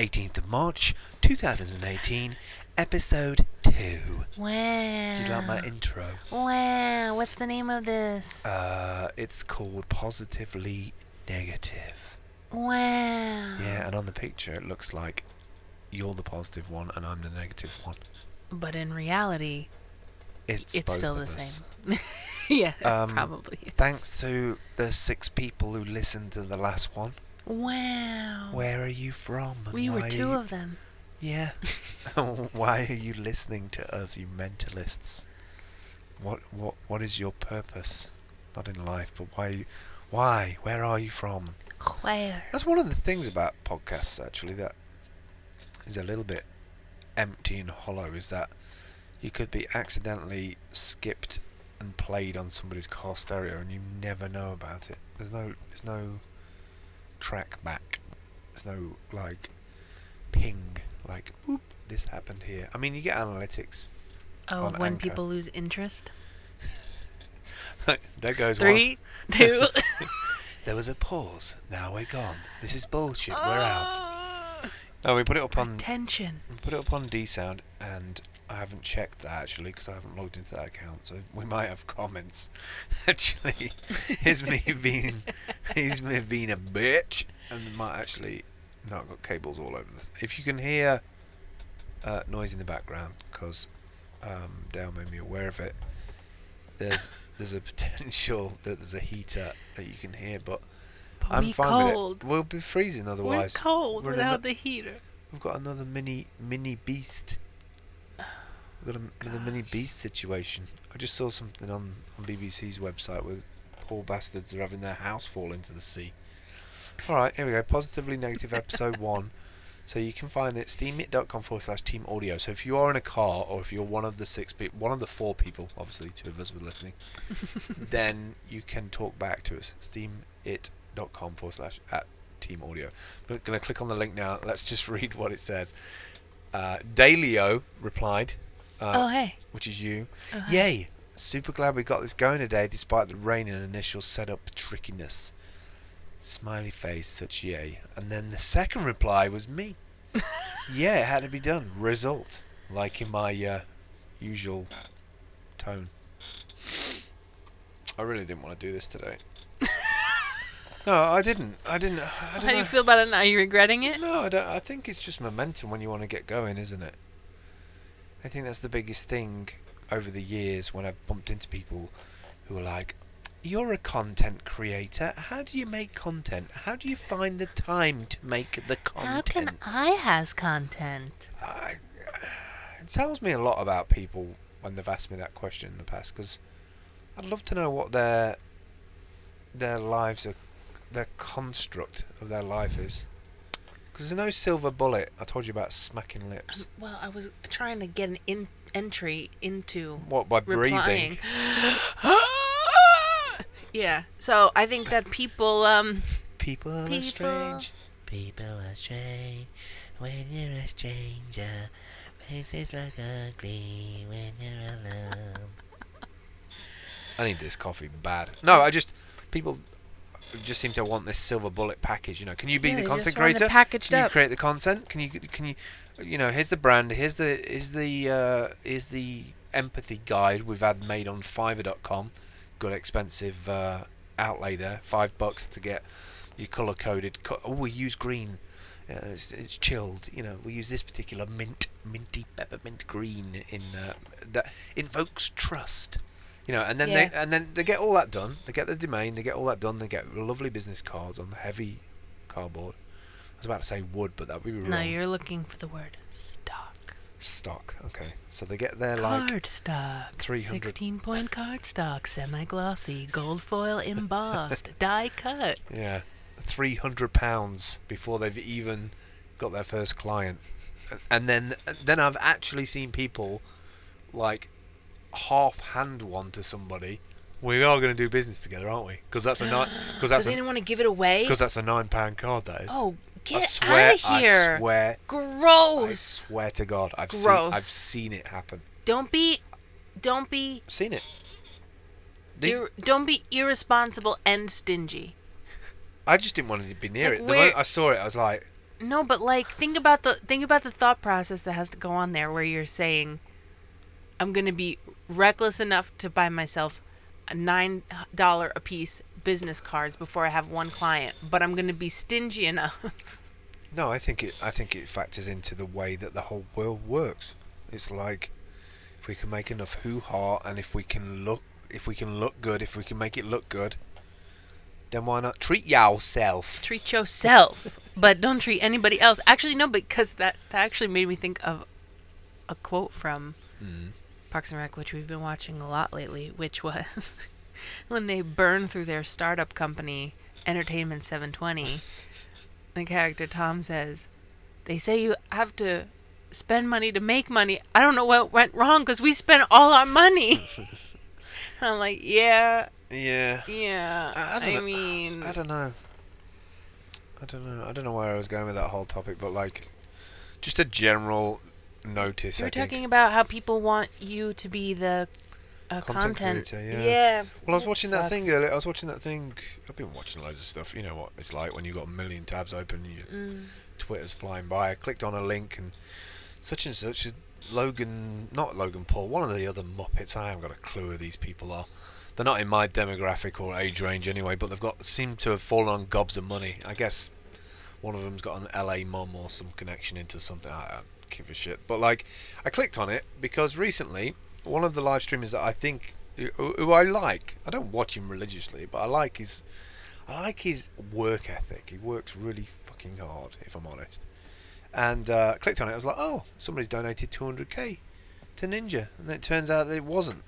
18th of March, 2018, episode 2. Wow. Did you like my intro? Wow. What's the name of this? Uh, it's called Positively Negative. wow. Yeah, and on the picture it looks like you're the positive one and I'm the negative one. But in reality, It's, it's still the us. same. yeah, Um, probably. is. Thanks to the six people who listened to the last one. Wow. Where are you from? we were two you- of them. Yeah. Why are you listening to us, you mentalists? What what what is your purpose? Not in life, but why why? Where are you from? Where? That's one of the things about podcasts actually that is a little bit empty and hollow is that you could be accidentally skipped and played on somebody's car stereo and you never know about it. There's no there's no track back. There's no like ping like whoop this happened here. I mean you get analytics. Oh, when Anchor. people lose interest. there goes one. Three, two. There was a pause. Now we're gone. This is bullshit. We're out. Ah. No, we put it up on Tension. We put it up on DSound, and I haven't checked that actually because I haven't logged into that account. So we might have comments. actually, here's me being, here's me being a bitch, and might actually. No, I've got cables all over this. If you can hear uh, noise in the background, because um, Dale made me aware of it. There's there's a potential that there's a heater that you can hear, but But I'm fine cold. with it. We'll be freezing otherwise. We're cold We're without the heater. We've got another mini mini beast. We've got a, another mini beast situation. I just saw something on, on BBC's website where poor bastards are having their house fall into the sea. Alright, here we go. Positively Negative episode 1. So you can find it steemit.com forward slash team audio. So if you are in a car or if you're one of the six people, one of the four people, obviously two of us were listening, then you can talk back to us. steemit.com forward slash at team audio. I'm going to click on the link now. Let's just read what it says. Uh, Dalio replied, uh, oh, hey. which is you. Oh. Yay! Super glad we got this going today despite the rain and initial setup trickiness. Smiley face, such yay. And then the second reply was me. yeah, it had to be done. Result. Like in my uh, usual tone. I really didn't want to do this today. no, I didn't. I didn't. I How do you know. feel about it now? Are you regretting it? No, I don't. I think it's just momentum when you want to get going, isn't it? I think that's the biggest thing over the years when I've bumped into people who are like, "You're a content creator. How do you make content? How do you find the time to make the content? How content?" can I has content? I, it tells me a lot about people when they've asked me that question in the past because I'd love to know what their their lives are, their construct of their life is. Because there's no silver bullet. I told you about smacking lips. Well, I was trying to get an in- entry into What by breathing? yeah. So I think that people, um, People, are People. strange. People are strange when you're a stranger. Faces look ugly when you're alone. I need this coffee bad. No, I just people just seem to want this silver bullet package. You know, can you be Yeah, the content creator? packaged can you up. create the content? Can you can you you know? Here's the brand. Here's the here's the uh, here's the empathy guide we've had made on Fiverr.com. Good expensive uh, outlay there. Five bucks to get your color coded. Co- oh, we use green. Uh, it's, it's chilled. You know, we use this particular mint, minty peppermint green in uh, that invokes trust. You know, and then Yeah. they and then they get all that done. They get the domain. They get all that done. They get lovely business cards on the heavy cardboard. I was about to say wood, but that would be wrong. no, you're looking for the word stock. stock. Okay, so they get their like Card stock. 300 16 point card stock, semi glossy, gold foil embossed, die cut. yeah, three hundred pounds before they've even got their first client, and, and then then I've actually seen people like half hand one to somebody. We are going to do business together, aren't we? Because that's a nine. Because that's they a, didn't want to give it away. because that's a nine pound card. That is. Oh, I get swear, out of here. I swear, Gross. I Gross. swear to God, I've seen, I've seen it happen. Don't be, don't be, Seen it. These, ir- don't be irresponsible and stingy. I just didn't want to be near Like, it. The moment I saw it, I was like, No, but like think about the think about the thought process that has to go on there where you're saying I'm going to be reckless enough to buy myself a $9 a piece business cards before I have one client, but I'm going to be stingy enough. No, I think it. I think it factors into the way that the whole world works. It's like if we can make enough hoo ha, and if we can look, if we can look good, if we can make it look good, then why not treat yourself? treat yourself, but don't treat anybody else. Actually, no, because that, that actually made me think of a quote from hmm. Parks and Rec, which we've been watching a lot lately, which was when they burn through their startup company, Entertainment 720. The character Tom says, "They say you have to spend money to make money. I don't know what went wrong because we spent all our money." I'm like, yeah, Yeah. yeah. I- I don't I, mean, I don't know. I don't know. I don't know where I was going with that whole topic, but like, just a general notice. You I were think. talking about how people want you to be the uh, Content content. creator, yeah. Well, I was watching that thing earlier. I was watching that thing. I've been watching loads of stuff. You know what it's like when you've got a million tabs open. and Your Mm. Twitter's flying by. I clicked on a link and such and such. A Logan, not Logan Paul. One of the other Muppets. I haven't got a clue who these people are. They're not in my demographic or age range anyway. But they've got seem to have fallen on gobs of money. I guess one of them's got an LA mum or some connection into something. I, give a shit. But like, I clicked on it because recently one of the live streamers that I think who, I like. I don't watch him religiously, but I like his I like his work ethic. He works really fucking hard, if I'm honest. And uh, clicked on it. I was like, oh, somebody's donated 200k to Ninja, and then it turns out that it wasn't.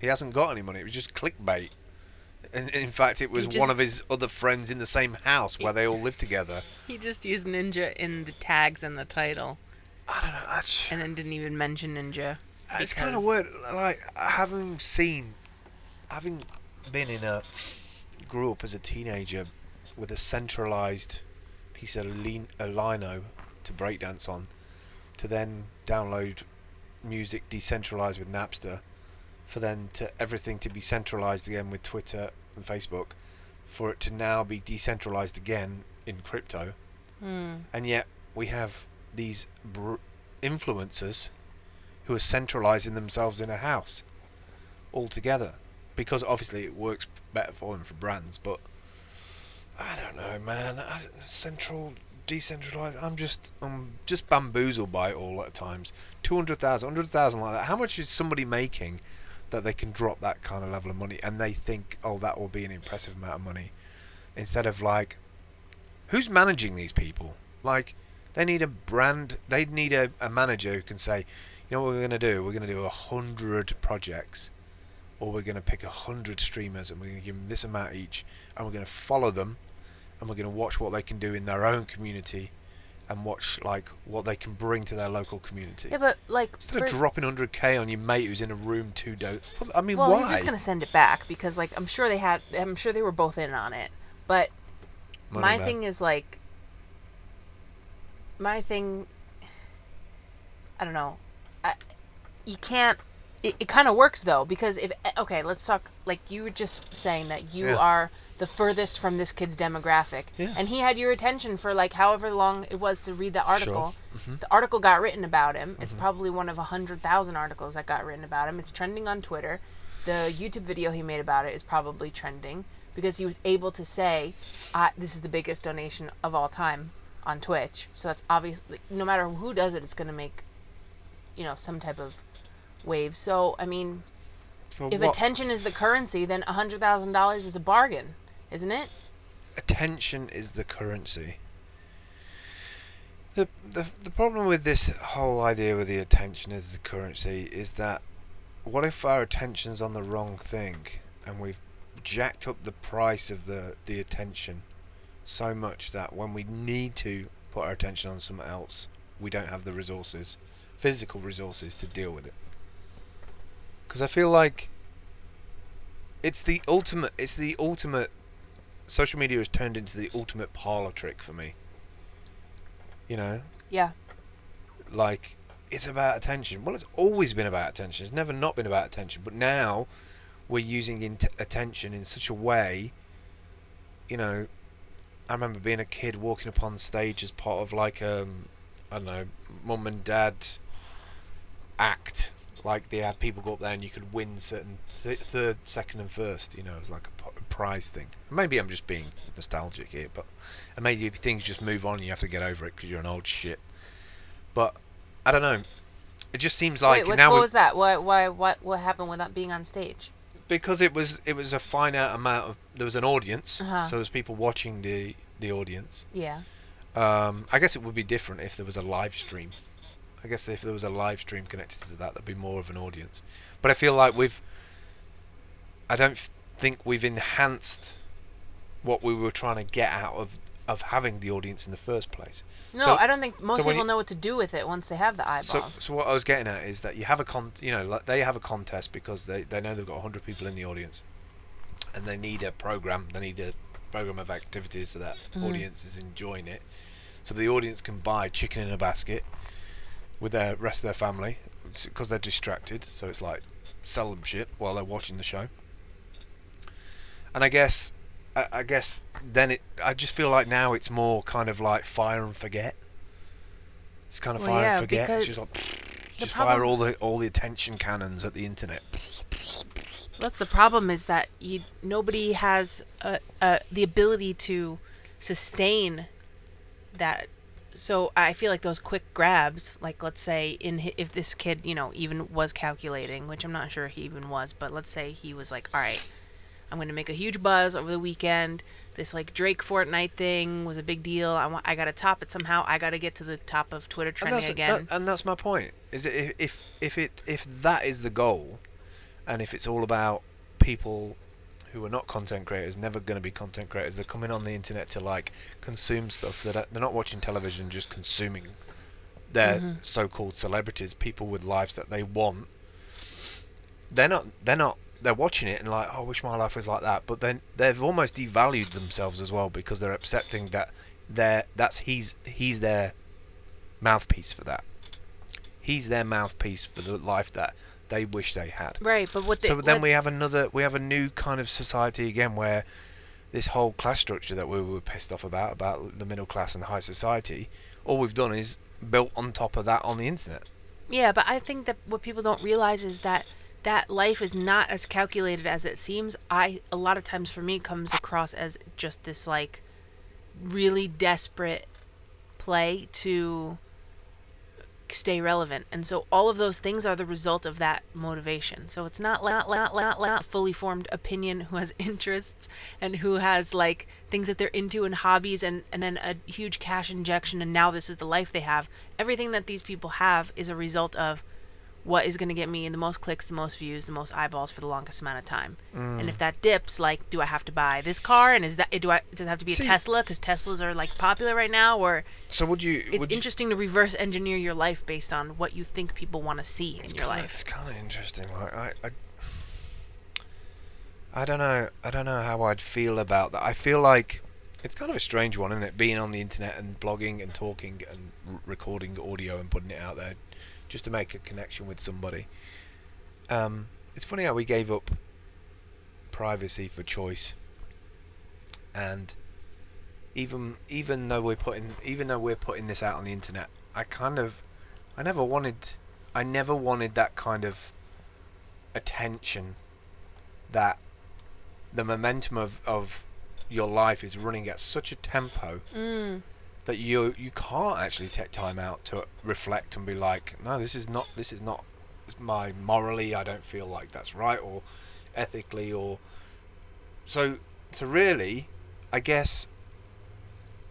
He hasn't got any money. It was just clickbait. And in fact, it was just- one of his other friends in the same house where they all live together. He just used Ninja in the tags and the title, I don't know. And then didn't even mention Ninja. It's kind of weird. Like having seen, having been in a, grew up as a teenager with a centralized piece of lean, a lino to breakdance on, to then download music decentralized with Napster, for then to everything to be centralized again with Twitter and Facebook, for it to now be decentralized again in crypto, Hmm. and yet we have these br- influencers who are centralizing themselves in a house altogether because obviously it works better for them for brands but I don't know man. I, central decentralized I'm just I'm just bamboozled by it all at times. 200,000 100,000 like that. How much is somebody making that they can drop that kind of level of money and they think oh that will be an impressive amount of money instead of like who's managing these people? Like they need a brand they need a, a manager who can say you know what we're going to do we're going to do a hundred projects or we're going to pick a hundred streamers and we're going to give them this amount each and we're going to follow them and we're going to watch what they can do in their own community and watch like what they can bring to their local community Yeah, but like, instead for- of dropping 100k on your mate who's in a room two do i mean why? well, why he's just gonna send it back because like I'm sure they had, I'm sure they were both in on it. But Money my thing is like, my thing. I don't know. I, you can't. It, it kind of works though because if okay, let's talk. Like you were just saying that you Yeah. are the furthest from this kid's demographic, Yeah. and he had your attention for like however long it was to read the article. Mm-hmm. The article got written about him. It's probably one of a hundred thousand articles that got written about him. It's trending on Twitter. The YouTube video he made about it is probably trending because he was able to say, uh, "This is the biggest donation of all time on Twitch." So that's obviously no matter who does it, it's going to make, you know, some type of wave. So I mean, For if what? attention is the currency, then a hundred thousand dollars is a bargain, isn't it? attention is the currency. The, the the problem with this whole idea with the attention is the currency is that what if our attention's on the wrong thing and we've jacked up the price of the, the attention so much that when we need to put our attention on something else, we don't have the resources, physical resources to deal with it. Because I feel like it's the ultimate. It's the ultimate social media has turned into the ultimate parlor trick for me. You know, Yeah. like it's about attention. Well, it's always been about attention. It's never not been about attention. But now we're using attention in such a way, you know, I remember being a kid walking up on stage as part of like um, I don't know, mum and dad act. Like they had people go up there and you could win certain third, second, and first. You know, it was like a prize thing. Maybe I'm just being nostalgic here, but and maybe things just move on and you have to get over it because you're an old shit. But I don't know. It just seems like Wait, what, now what was that? Why, why, what, what happened with that being on stage? Because it was it was a finite amount of there was an audience, Uh-huh. so there was people watching the the audience. Yeah. Um, I guess it would be different if there was a live stream. I guess if there was a live stream connected to that, there'd be more of an audience. But I feel like we've. I don't think we've enhanced what we were trying to get out of of having the audience in the first place. No, So- I don't think most so people you- know what to do with it once they have the So, eyeballs. so what I was getting at is that you have a con, you know, like they have a contest because they, they know they've got 100 people in the audience, and they need a program. They need a program of activities so that Mhm. audience is enjoying it. So the audience can buy chicken in a basket with their rest of their family because they're distracted. So it's like sell them shit while they're watching the show. And I guess, I, I guess then it. I just feel like now it's more kind of like fire and forget. It's kind of Well, fire yeah, and forget. It's just like just problem- fire all the all the attention cannons at the internet. That's the problem is that you nobody has uh, uh, the ability to sustain that. So I feel like those quick grabs, like let's say in if this kid you know even was calculating, which I'm not sure he even was, but let's say he was like, all right, I'm gonna make a huge buzz over the weekend. This like Drake Fortnite thing was a big deal. I want I gotta top it somehow. I gotta get to the top of Twitter trending that's, again. that- and that's my point. Is it if, if if it if that is the goal, and if it's all about people who are not content creators, never going to be content creators, they're coming on the internet to like consume stuff that they're not watching television, just consuming their Mhm. so-called celebrities, people with lives that they want. They're not. They're not. They're watching it and like, oh, I wish my life was like that. But then they've almost devalued themselves as well because they're accepting that they're that's he's he's their mouthpiece for that. He's their mouthpiece for the life that they wish they had. right, but what they so then what- we have another, we have a new kind of society again where this whole class structure that we were pissed off about, about the middle class and high society, all we've done is built on top of that on the internet. Yeah, but I think that what people don't realize is that that life is not as calculated as it seems. I a lot of times for me comes across as just this like really desperate play to stay relevant. And so all of those things are the result of that motivation. So it's not not not not, not fully formed opinion who has interests and who has like things that they're into and hobbies and and then a huge cash injection and now this is the life they have. Everything that these people have is a result of what is going to get me the most clicks, the most views, the most eyeballs for the longest amount of time. Mm. And if that dips, like, do I have to buy this car? And is that do I does it have to be a Tesla? Because Teslas are like popular right now, or So would you? it's would you, interesting to reverse engineer your life based on what you think people want to see in your kinda, life. It's kind of interesting. Like I, I, I don't know. I don't know how I'd feel about that. I feel like it's kind of a strange one, isn't it? Being on the internet and blogging and talking and r- recording audio and putting it out there, just to make a connection with somebody. Um, it's funny how we gave up privacy for choice, and even even though we're putting even though we're putting this out on the internet, I kind of I never wanted I never wanted that kind of attention that the momentum of, of your life is running at such a tempo Mm. That you you can't actually take time out to reflect and be like, no, this is not this is not my morally I don't feel like that's right or ethically or so so really I guess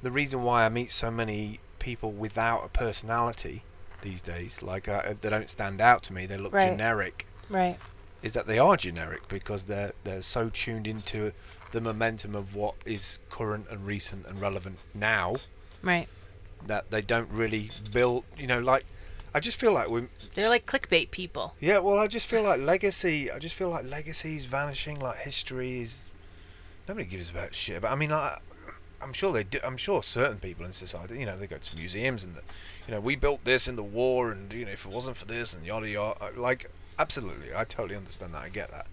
the reason why I meet so many people without a personality these days, like uh, they don't stand out to me, they look Right. generic, Right. is that they are generic because they're they're so tuned into the momentum of what is current and recent and relevant now Right. that they don't really build. You know, like I just feel like we. They're like clickbait people. Yeah, well, I just feel like legacy. I just feel like legacy is vanishing. Like history is. Nobody gives about shit. But I mean, I, I'm sure they do. I'm sure certain people in society, you know, they go to museums and, the, you know, we built this in the war, and you know, if it wasn't for this and yada yada, like absolutely, I totally understand that. I get that.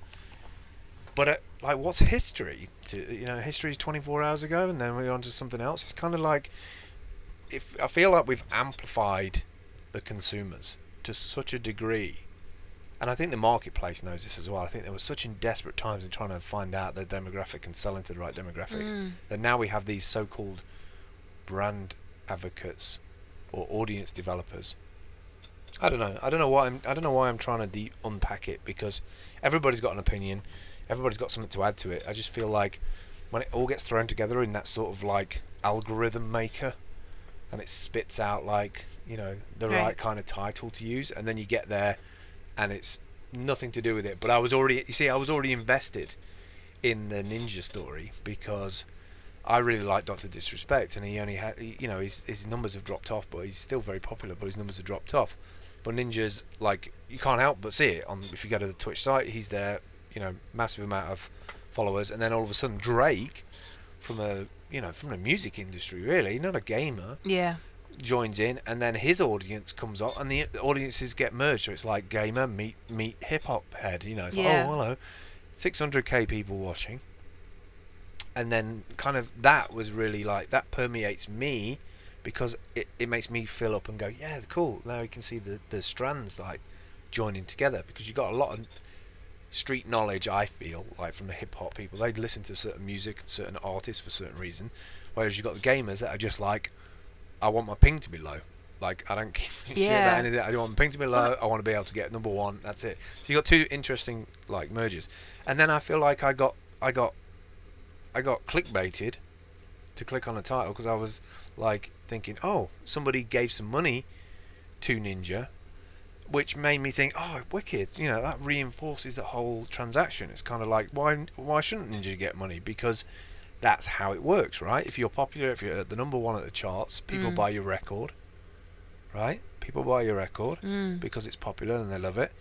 but uh, like, what's history? To, you know, history is 24 hours ago, and then we're on to something else. It's kind of like if I feel like we've amplified the consumers to such a degree, and I think the marketplace knows this as well. I think there was such in desperate times in trying to find out the demographic and sell into the right demographic Mm. that now we have these so-called brand advocates or audience developers. I don't know. I don't know why I'm. I don't know why I'm trying to de- unpack it because everybody's got an opinion. Everybody's got something to add to it. I just feel like when it all gets thrown together in that sort of like algorithm maker, and it spits out like you know the Right. right kind of title to use, and then you get there, and it's nothing to do with it. But I was already. You see, I was already invested in the ninja story because I really like Doctor Disrespect, and he only had, you know, his his numbers have dropped off, but he's still very popular. But his numbers have dropped off. But Ninja's like you can't help but see it on if you go to the Twitch site, he's there, you know, massive amount of followers, and then all of a sudden Drake, from a you know from the music industry really, not a gamer, Yeah. joins in, and then his audience comes up, and the audiences get merged. So it's like gamer meet meet hip hop head. You know, it's Yeah. like, oh hello, 600k people watching, and then kind of that was really like that permeates me because it, it makes me fill up and go yeah cool now you can see the the strands like joining together because you got a lot of street knowledge I feel like from the hip hop people. They listen to certain music and certain artists for certain reason. Whereas you've got the gamers that are just like I want my ping to be low. Like I don't care Yeah. about anything. I don't want my ping to be low. I want to be able to get number one. That's it. So you got two interesting like mergers and then I feel like I got I got I got clickbaited to click on a title because I was like thinking, oh, somebody gave some money to Ninja, which made me think, oh, wicked. You know, that reinforces the whole transaction. It's kind of like, why, why shouldn't Ninja get money? Because that's how it works, right? If you're popular, if you're at the number one at the charts, people Mm. buy your record, right? People buy your record Mm. because it's popular and they love it.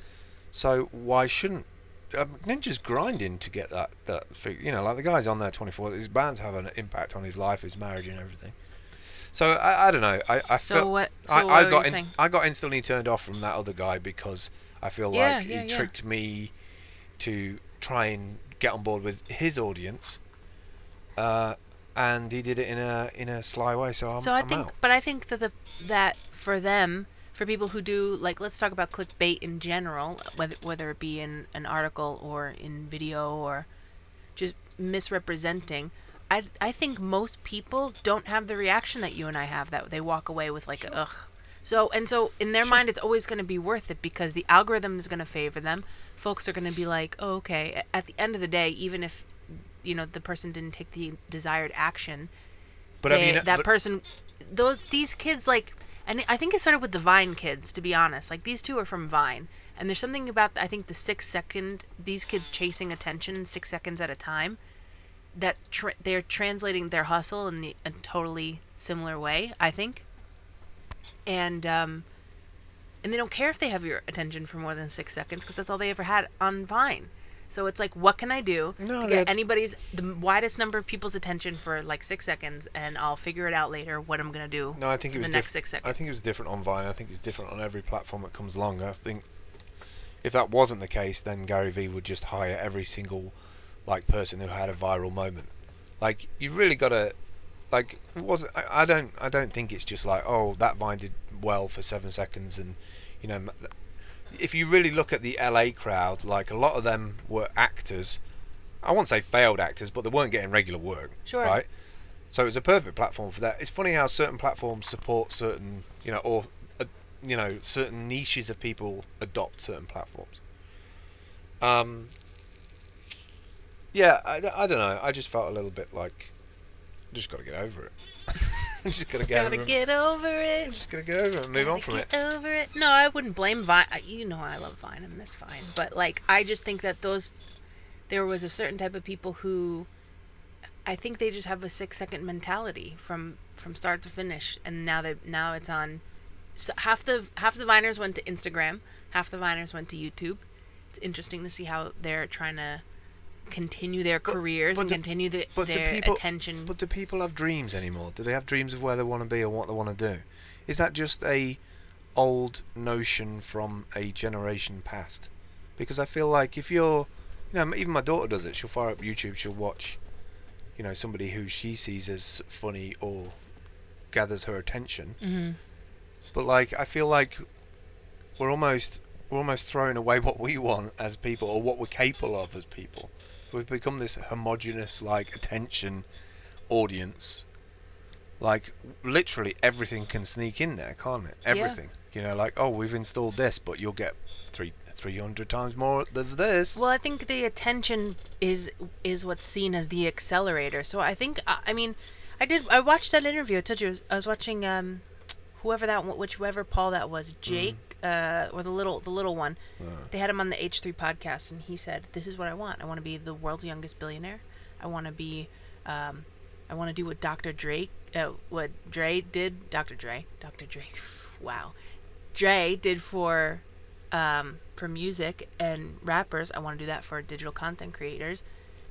So why shouldn't um, Ninja's grinding to get that that you know like the guy's on there 24 he's bound to have an impact on his life his marriage and everything so I, I don't know I, I So felt what? So I, I got? I got instantly turned off from that other guy because I feel Yeah, like yeah, he yeah. tricked me to try and get on board with his audience uh, and he did it in a in a sly way so I'm, so I I'm think, out. but I think that the that for them, for people who do like, let's talk about clickbait in general, whether whether it be in an article or in video or just misrepresenting. I I think most people don't have the reaction that you and I have. That they walk away with like, a, ugh. So and so in their mind, it's always going to be worth it because the algorithm is going to favor them. Folks are going to be like, oh, okay. At the end of the day, even if you know the person didn't take the desired action, but they- you kn- uh, that but- person those these kids like and i think it started with the vine kids to be honest like these two are from vine and there's something about i think the six second these kids chasing attention six seconds at a time that tra- they're translating their hustle in the, a totally similar way i think and um and they don't care if they have your attention for more than six seconds because that's all they ever had on vine so it's like what can i do No, to that- get anybody's the widest number of people's attention for like six seconds and i'll figure it out later what i'm gonna do No, I think it was the next six seconds I think it was different on Vine. I think it's different on every platform that comes along. I think if that wasn't the case, then Gary Vee would just hire every single like person who had a viral moment. Like you really got to like it wasn't. I, I don't. I don't think it's just like oh that Vine did well for seven seconds and you know. If you really look at the LA crowd, like a lot of them were actors. I won't say failed actors, but they weren't getting regular work. Sure. Right. So it's a perfect platform for that. It's funny how certain platforms support certain, you know, or uh, you know, certain niches of people adopt certain platforms. Um. Yeah, I, I don't know. I just felt a little bit like, just got to get over it. I'm just gonna get gotta over it. get over I'm it just gonna get over it and move on Gotta from it. get over it no i wouldn't blame vine uh, you know i love vine and miss vine but like i just think that those there was a certain type of people who i think they just have a six second mentality from from start to finish and now they now it's on so half the half the viners went to instagram half the viners went to youtube it's interesting to see how they're trying to continue their careers but and continue the, but their people- attention But do people have dreams anymore? Do they have dreams of where they want to be or what they want to do? Is that just a old notion from a generation past? Because I feel like if you're You know, even my daughter does it. She'll fire up YouTube. She'll watch, you know, somebody who she sees as funny or gathers her attention. Mm-hmm. But like, I feel like we're almost we're almost throwing away what we want as people or what we're capable of as people. We've become this homogenous like attention audience. Like literally everything can sneak in there, can't it? Everything. You know, like oh, we've installed this, but you'll get three three hundred times more of this. Well, I think the attention is is what's seen as the accelerator. So I think I mean, I did I watched that interview. I told you I was, I was watching um, whoever that whichever Paul that was, Jake uh, or the little the little one. They had him on the H three podcast, and he said, "This is what I want. I want to be the world's youngest billionaire. I want to be, um, I want to do what Dr. Drake, uh, what Dre did. Dr. Dre, Dr. Drake. Wow, Dre did for, um, for music and rappers. I want to do that for digital content creators."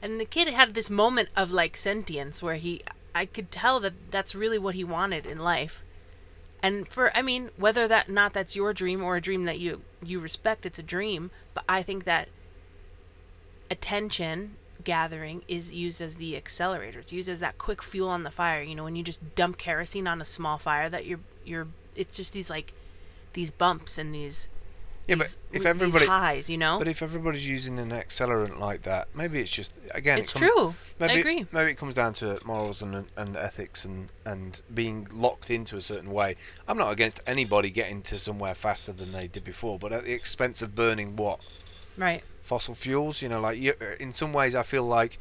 And the kid had this moment of like sentience where he, I could tell that that's really what he wanted in life. And for I mean, whether that not that's your dream or a dream that you you respect, it's a dream. But I think that attention gathering is used as the accelerator. It's used as that quick fuel on the fire. You know, when you just dump kerosene on a small fire, that you're you're it's just these like these bumps and these yeah, but these, if these everybody highs, you know. But if everybody's using an accelerant like that, maybe it's just again. it's it comes, true. Maybe I it- agree. maybe it comes down to morals and and ethics and and being locked into a certain way. I'm not against anybody getting to somewhere faster than they did before, but at the expense of burning what Right. fossil fuels. You know, like you, in some ways, I feel like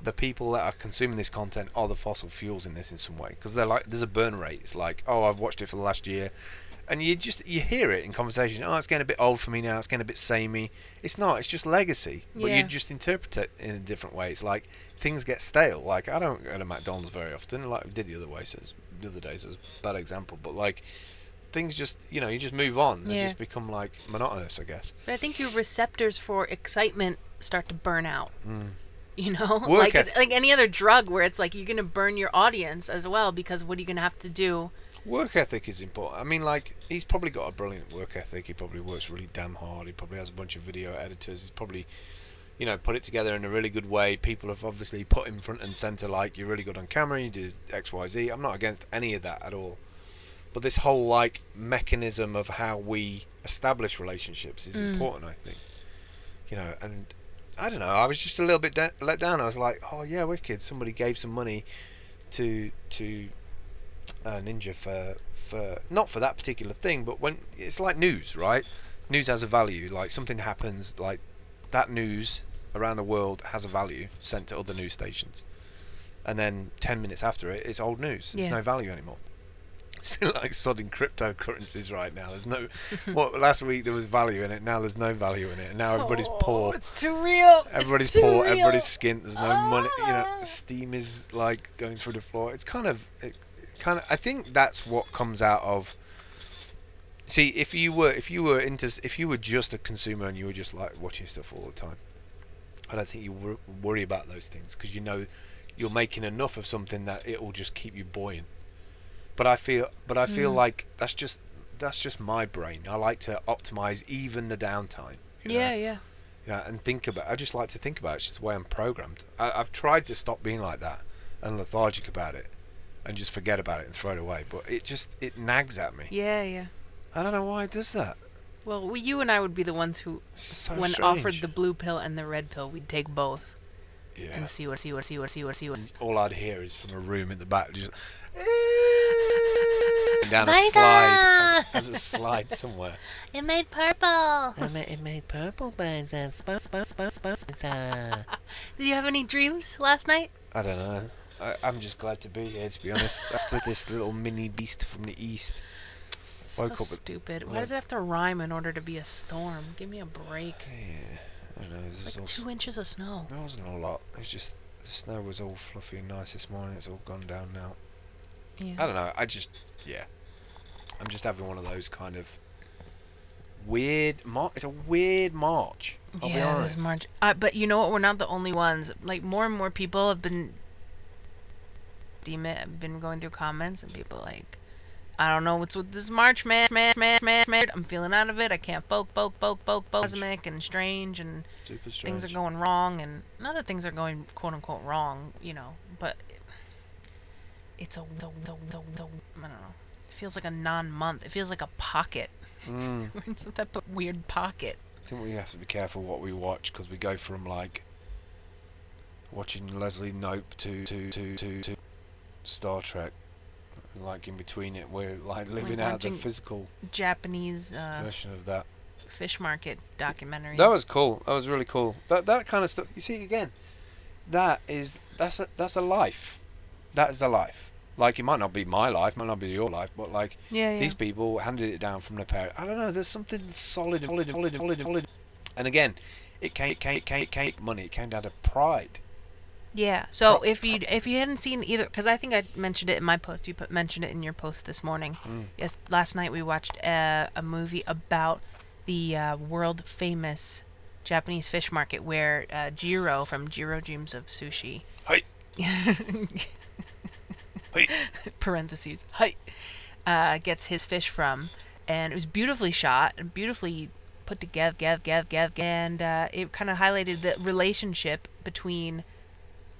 the people that are consuming this content are the fossil fuels in this in some way because they're like there's a burn rate. It's like oh I've watched it for the last year, and you just you hear it in conversation. Oh it's getting a bit old for me now. It's getting a bit samey. It's not. It's just legacy, but Yeah. you just interpret it in a different way. It's like things get stale. Like I don't go to McDonald's very often. Like we did the other way. So it's- the other days is a bad example, but like. Things just, you know, you just move on. They Yeah. just become like monotonous, I guess. But I think your receptors for excitement start to burn out. Mm. You know, Work like it's like any other drug where it's like you're gonna burn your audience as well because what are you gonna have to do? Work ethic is important. I mean, like he's probably got a brilliant work ethic. He probably works really damn hard. He probably has a bunch of video editors. He's probably, you know, put it together in a really good way. People have obviously put him front and center. Like you're really good on camera. You did X, Y, Z. I'm not against any of that at all. But this whole like mechanism of how we establish relationships is mm. important. I think. You know, and I don't know. I was just a little bit da- let down. I was like, oh yeah, wicked. Somebody gave some money to to uh, Ninja for for not for that particular thing, but when it's like news, right? News has a value. Like something happens, like that news around the world has a value sent to other news stations, and then ten minutes after it, it's old news. There's Yeah. no value anymore. It's been like sodding cryptocurrencies right now. There's no. What last week there was value in it. Now there's no value in it. And now everybody's poor. Oh, It's too real. Everybody's too poor. real. Everybody's skint. There's no money. You know, Ah. Steem is like going through the floor. It's kind of, it, kind of. I think that's what comes out of. See, if you were, if you were into, if you were just a consumer and you were just like watching stuff all the time, I don't think you wor- worry about those things because you know you're making enough of something that it will just keep you buoyant. But I feel, but I feel Mm. like that's just that's just my brain. I like to optimize even the downtime. you know? Yeah, yeah. you know, and think about. I just like to think about it. It's just the way I'm programmed. I, I've tried to stop being like that and lethargic about it, and just forget about it and throw it away. But it just it nags at me. Yeah, yeah. I don't know why it does that. Well, we, you and I would be the ones who, so when strange. offered the blue pill and the red pill, we'd take both yeah. and see what, see what, see what, see what, see what. all I'd hear is from a room in the back, just down a slide, as, as a slide somewhere. It made purple. it made, it made purple buns and Did you have any dreams last night? I don't know. I, I'm just glad to be here, to be honest. After this little mini beast from the east. So Woke stupid. Why like- does it have to rhyme in order to be a storm? Give me a break. Yeah, I don't know. It's like two inches of snow. That wasn't a lot. It was just the snow was all fluffy and nice this morning. It's all gone down now. Yeah. I don't know. I just yeah. I'm just having one of those kind of weird. March. it's a weird March. I'll be yeah, honest. this March. Uh, but you know what? We're not the only ones. Like more and more people have been. Steemit. I've been going through comments and people like, I don't know what's with this March, man, man, man, man, man. I'm feeling out of it. I can't folk, folk, folk, folk, folk, cosmic and strange, and Super strange. things are going wrong, and not that things are going quote unquote wrong, you know, but it, it's a, it's a, it's a, it's a, it's a, I don't know. It feels like a non-month. It feels like a pocket. Mm. We're in some type of weird pocket. I think we have to be careful what we watch because we go from like watching Leslie Knope to to to to, to Star Trek. Like in between it, we're like living out the physical Japanese uh, version of that. fish market documentary. That was cool. That was really cool. That that kind of stuff. You see again, that is that's a that's a life. That is a life. Like it might not be my life, might not be your life, but like yeah, yeah. these people handed it down from their parents. I don't know. There's something solid, solid, solid, solid, solid. And again, it came, it came, it came, it came money. It came down to pride. Yeah. So if you if you hadn't seen either, because I think I mentioned it in my post, you put mentioned it in your post this morning. Mm. Yes. Last night we watched a, a movie about the uh, world famous Japanese fish market where uh, Jiro from Jiro Dreams of Sushi. Hey. Hey. parentheses. Hi. Uh, gets his fish from, and it was beautifully shot and beautifully put together, gav, gav, gav, and uh, it kind of highlighted the relationship between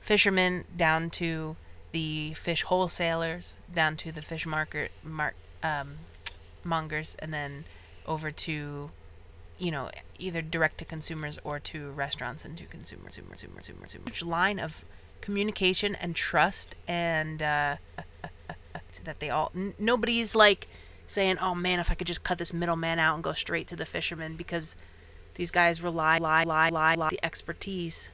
fishermen down to the fish wholesalers, down to the fish market mar- um, mongers, and then over to, you know, either direct to consumers or to restaurants and to consumers. Consumer, consumer, consumer, consumer. Huge line of communication and trust and uh, that they all n- nobody's like saying, "Oh man, if I could just cut this middleman out and go straight to the fisherman," because these guys rely, lie, lie, lie, lie the expertise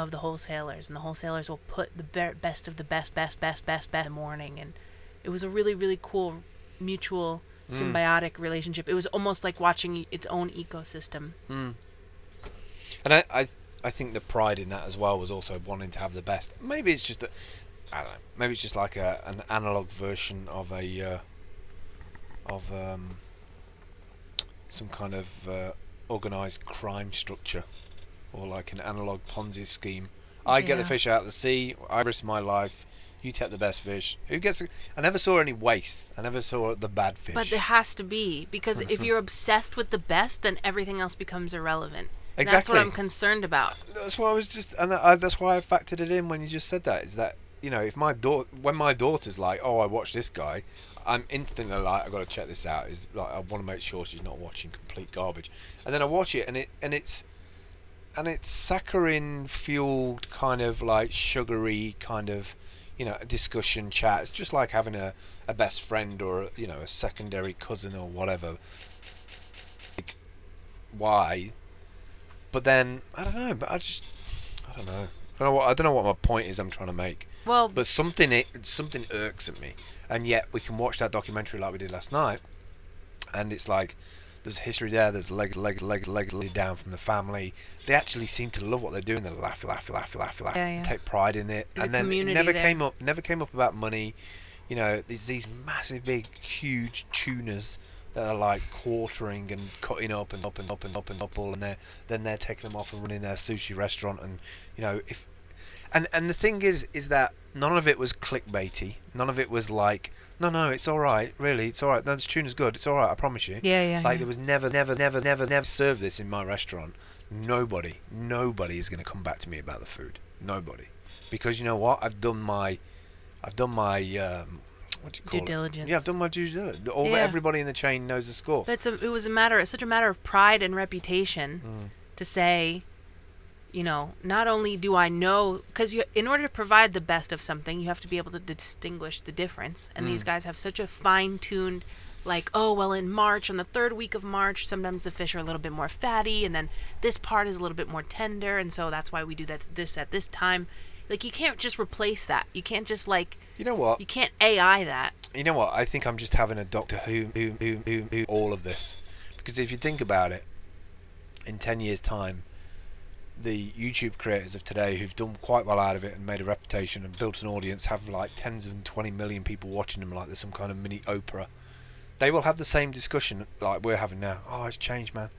of the wholesalers, and the wholesalers will put the best of the best, best, best, best, best in the morning, and it was a really, really cool mutual symbiotic relationship. It was almost like watching its own ecosystem. And I, I, I think the pride in that as well was also wanting to have the best. Maybe it's just that I don't know. Maybe it's just like a an analog version of a uh, of um, some kind of uh, organized crime structure, or like an analog Ponzi scheme. I get the fish out of the sea. I risk my life. You take the best fish. Who gets? I never saw any waste. I never saw the bad fish. But there has to be because if mm-hmm. you're obsessed with the best, then everything else becomes irrelevant. Exactly. That's what I'm concerned about. that's why I was just, and I, that's why I factored it in when you just said that. Is that you know, if my daughter, when my daughter's like, "Oh, I watched this guy," I'm instantly like, "I got to check this out." Is like, I want to make sure she's not watching complete garbage, and then I watch it, and it and it's and it's saccharin fueled kind of like sugary kind of you know discussion chat. It's just like having a, a best friend or you know a secondary cousin or whatever. Like, why? But then I don't know. But I just I don't know. I don't know what I don't know what my point is. I'm trying to make. Well, But something it something irks at me, and yet we can watch that documentary like we did last night, and it's like there's history there. There's leg leg leg leg laid down from the family. They actually seem to love what they're doing. They laugh laugh laugh laugh laugh. Yeah, They yeah. take pride in it, There's a and then it never there. came up never came up about money. You know, these these massive big huge tuners that are like quartering and cutting up and up and up and up and up all and they're then they're taking them off and running their sushi restaurant and you know if and and the thing is is that none of it was clickbaity none of it was like no no it's all right really it's all right no, this tuna's good it's all right i promise you yeah, yeah. like yeah. there was never never never never never served this in my restaurant nobody nobody is going to come back to me about the food nobody because you know what i've done my i've done my um what do you Due call it diligence. yeah i've done my due diligence all Yeah. everybody in the chain knows the score But it's a, it was a matter, it's such a matter of pride and reputation Mm. to say, you know, not only do I know, because you, in order to provide the best of something, you have to be able to distinguish the difference. And Mm. these guys have such a fine-tuned, like, oh well, in March, on the third week of March, sometimes the fish are a little bit more fatty, and then this part is a little bit more tender, and so that's why we do that this at this time. Like, you can't just replace that. You can't just like, you know what you can't AI that. You know what? I think I'm just having a Doctor Who, who, who, who, who all of this, because if you think about it, in ten years' time, the YouTube creators of today who've done quite well out of it and made a reputation and built an audience have like tens and twenty million people watching them like there's some kind of mini Oprah. They will have the same discussion like we're having now. Oh, it's changed, man.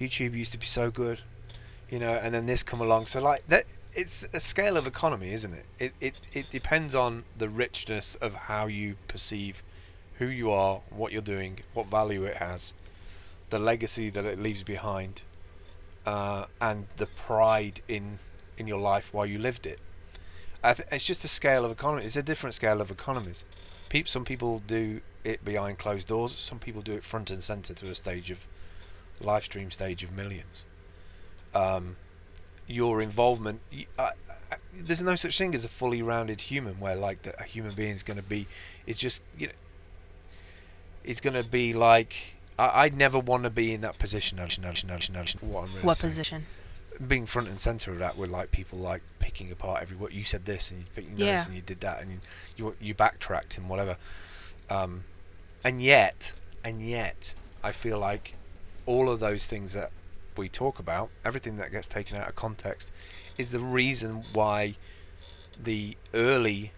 YouTube used to be so good, you know, and then this come along. So like that, it's a scale of economy, isn't it? It it it depends on the richness of how you perceive who you are, what you're doing, what value it has, the legacy that it leaves behind, uh, and the pride in in your life while you lived it. Th- it's just a scale of economy. It's a different scale of economies. Peop- some people do it behind closed doors. Some people do it front and center to a stage of live stream stage of millions. Um, your involvement. I- I- there's no such thing as a fully rounded human where like the, a human being is going to be. It's just you know. It's going to be like. I, I'd never want to be in that position. What I'm really What position? being front and center of that with like people like picking apart every what you said this and you picking Yeah. those and you did that and you you, you backtracked and whatever um, and yet and yet I feel like all of those things that we talk about everything that gets taken out of context is the reason why the early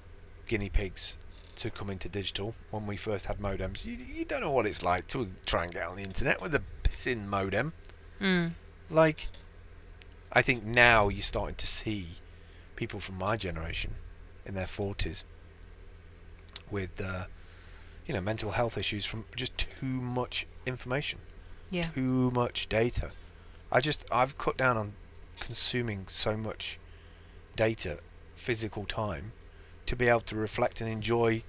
guinea pigs to come into digital when we first had modems you, you don't know what it's like to try and get on the internet with a pissing modem Mm. like I think now you're starting to see people from my generation in their 40s with uh, you know mental health issues from just too much information Yeah. too much data I just I've cut down on consuming so much data physical time to be able to reflect and enjoy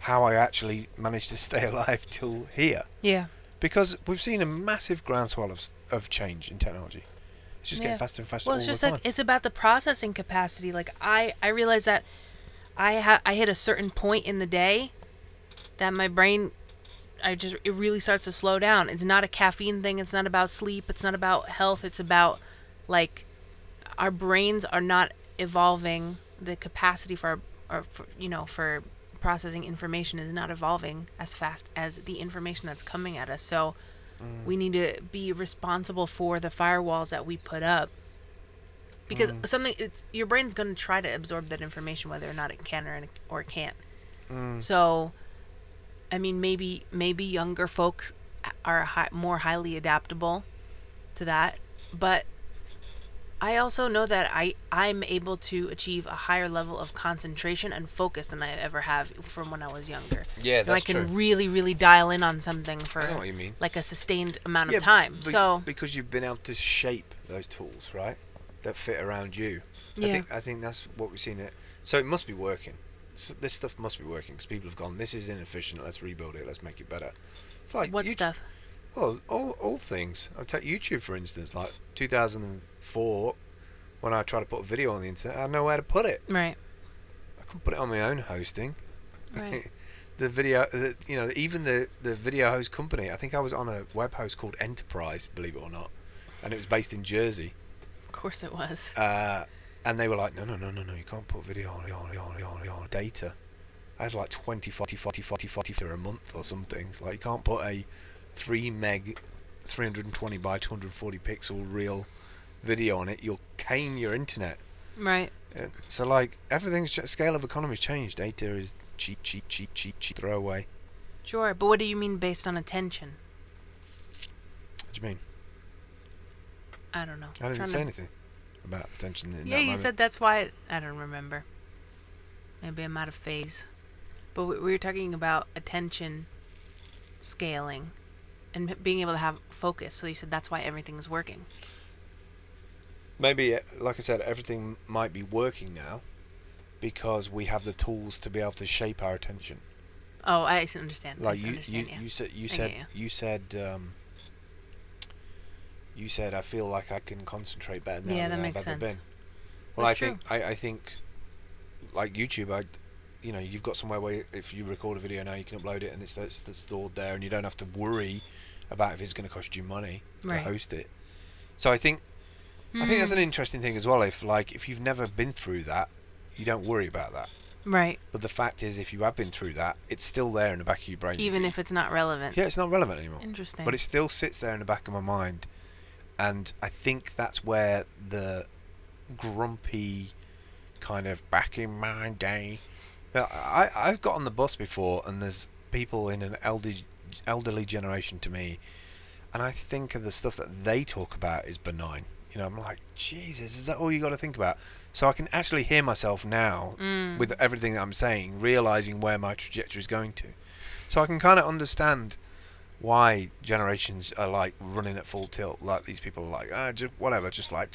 how I actually managed to stay alive till here Yeah. because we've seen a massive groundswell of, of change in technology. It's just Yeah. getting faster and faster Well, it's just like it's about the processing capacity. Like I, I realized that I ha- I hit a certain point in the day that my brain, I just it really starts to slow down. It's not a caffeine thing. It's not about sleep. It's not about health. It's about like our brains are not evolving. The capacity for, our, or for you know for processing information is not evolving as fast as the information that's coming at us. So we need to be responsible for the firewalls that we put up. Because mm. something it's your brain's going to try to absorb that information whether or not it can or, or can't. Mm. So i mean maybe maybe younger folks are hi- more highly adaptable to that but i also know that i i'm able to achieve a higher level of concentration and focus than i ever have from when i was younger Yeah, that's and i can true. really really dial in on something for I know what you mean. like a sustained amount Yeah, of time be- so because you've been able to shape those tools, right, that fit around you. Yeah. I think I think that's what we've seen it. So it must be working. So this stuff must be working because people have gone. This is inefficient. Let's rebuild it. Let's make it better. It's like what stuff Well, all, all things. I'll take YouTube for instance. Like 2004, when I tried to put a video on the internet, I know where to put it. right I couldn't put it on my own hosting. right the video, the, you know, even the the video host company. I think I was on a web host called Enterprise, believe it or not, and it was based in Jersey. Of course it was. Uh, and they were like, no, no, no, no, no, you can't put video on, on, on, on, on data. I had like 20, 40, 40, 40, 40 for a month or something. It's like you can't put a 3 meg, 320 by 240 pixel real video on it. You'll cane your internet. Right. Uh, So like everything's ch- scale of economy's changed. Data is cheap, cheap, cheap, cheap, cheap. Throw away. Sure, but what do you mean based on attention? What do you mean? I don't know. I didn't say to- anything about attention in Yeah, you moment. said that's why. I don't remember. Maybe I'm out of phase. But we were talking about attention scaling and being able to have focus. So you said that's why everything's working. maybe uh, like I said, everything might be working now because we have the tools to be able to shape our attention. Oh, I understand. Like s- you, you, yeah. you said, you said, you said, um, you said, I feel like I can concentrate better now Yeah, than that I've makes ever sense. been. Well, That's I think, I, I think, like YouTube, I, you know, you've got somewhere where if you record a video now, you can upload it and it's, it's, it's stored there, and you don't have to worry about if it's going to cost you money to host it. So I think I think that's Mm. an interesting thing as well. If like if you've never been through that, you don't worry about that. right. But the fact is, if you have been through that, it's still there in the back of your brain. Even if it's not relevant. yeah, it's not relevant anymore. Interesting. But it still sits there in the back of my mind, and I think that's where the grumpy kind of back in my day. I I've got on the bus before, and there's people in an elderly elderly generation to me, and I think of the stuff that they talk about is benign. You know, I'm like, Jesus, is that all you got to think about? So I can actually hear myself now Mm. with everything that I'm saying, realizing where my trajectory is going to. So I can kind of understand why generations are like running at full tilt. Like these people are like, ah, just whatever, just like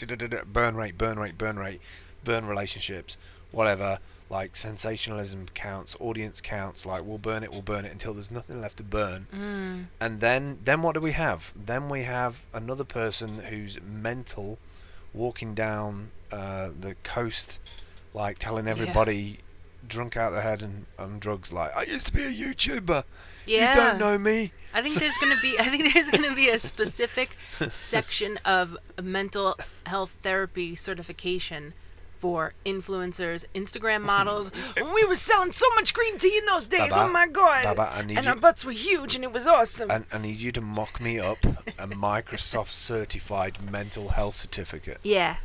burn rate, burn rate, burn rate, burn relationships, whatever. Like sensationalism counts, audience counts. Like we'll burn it, we'll burn it until there's nothing left to burn. Mm. And then, then what do we have? Then we have another person who's mental, walking down uh, the coast, like telling everybody drunk out their head and on drugs. Like I used to be a YouTuber. Yeah. You don't know me. I think there's gonna be I think there's gonna be a specific section of mental health therapy certification for influencers, Instagram models. we were selling so much green tea in those days. Baba, oh my god! Baba, and you- our butts were huge, and it was awesome. I, I need you to mock me up a Microsoft certified mental health certificate yeah,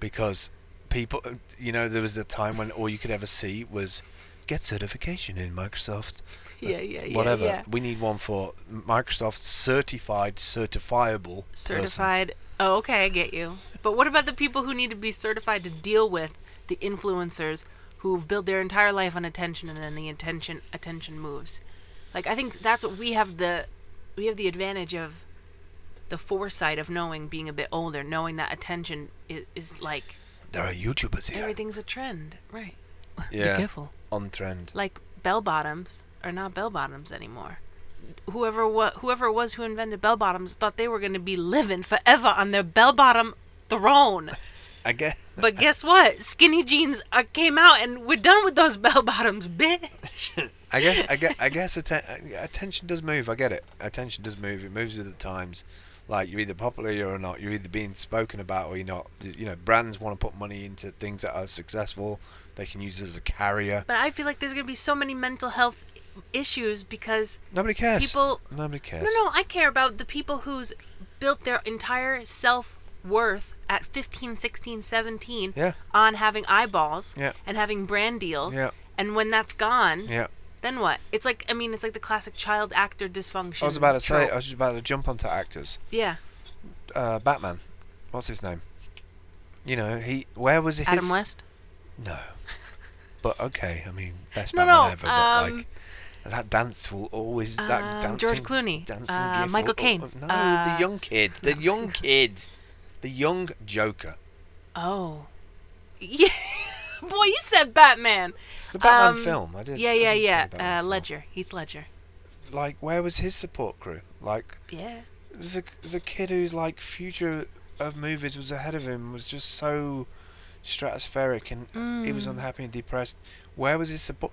because people, you know, there was a time when all you could ever see was get certification in Microsoft. Yeah, yeah, yeah. whatever. yeah. We need one for Microsoft certified, certifiable. person. Certified. Oh, okay, I get you. But what about the people who need to be certified to deal with the influencers who've built their entire life on attention and then the attention attention moves? Like I think that's what we have the we have the advantage of the foresight of knowing being a bit older, knowing that attention is, is like There are YouTubers here. everything's a trend, right? Yeah. Be careful. On trend. Like bell bottoms are not bell bottoms anymore. Whoever wa- whoever it was who invented bell bottoms thought they were going to be living forever on their bell bottom throne. I guess. But guess what? Skinny jeans uh, came out and we're done with those bell bottoms, bitch. I guess. I guess. I guess atten- attention does move. I get it. Attention does move. It moves with the times. Like you're either popular or not. You're either being spoken about or you're not. You know, brands want to put money into things that are successful. They can use it as a carrier. But I feel like there's going to be so many mental health issues because Nobody cares. people Nobody cares. No, no, I care about the people who's built their entire self worth at 15, 16, 17 Yeah. on having eyeballs Yeah. and having brand deals. Yeah. And when that's gone, Yeah. then what? It's like, I mean, it's like the classic child actor dysfunction. I was about to say. trope. I was just about to jump onto actors. yeah. Uh, Batman. What's his name? You know, he. Where was his? Adam West? No. But okay, I mean, best No, Batman no, ever. But um, like, that dance will always that Um, dancing. George Clooney, dancing uh, Michael Caine, No, uh, the young kid, the young kid, the young Joker, Oh. Yeah. Boy, you said Batman. the Batman Um, film. I did. Yeah, yeah, did yeah. Uh, film. Ledger. Heath Ledger. Like, where was his support crew? Like, Yeah. there's a there's a kid who's like future of movies was ahead of him was just so stratospheric and he was Mm. unhappy and depressed. Where was his support?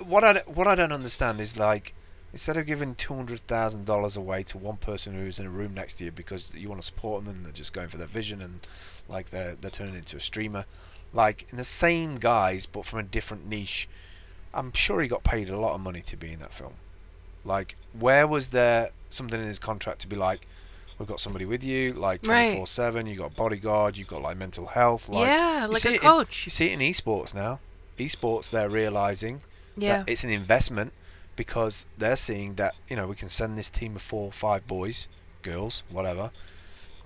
What I don't- what I don't understand is like instead of giving two hundred thousand dollars away to one person who's in a room next to you because you want to support them and they're just going for their vision and like they're they're turning into a streamer, like in the same guise but from a different niche. I'm sure he got paid a lot of money to be in that film. Like, where was there something in his contract to be like, we've got somebody with you, like twenty four seven. You got bodyguard. You got like mental health. Like, yeah, like a it in- coach. you see it in esports now. Esports, they're realizing yeah. it's an investment because they're seeing that you know we can send this team of four, five boys, girls, whatever,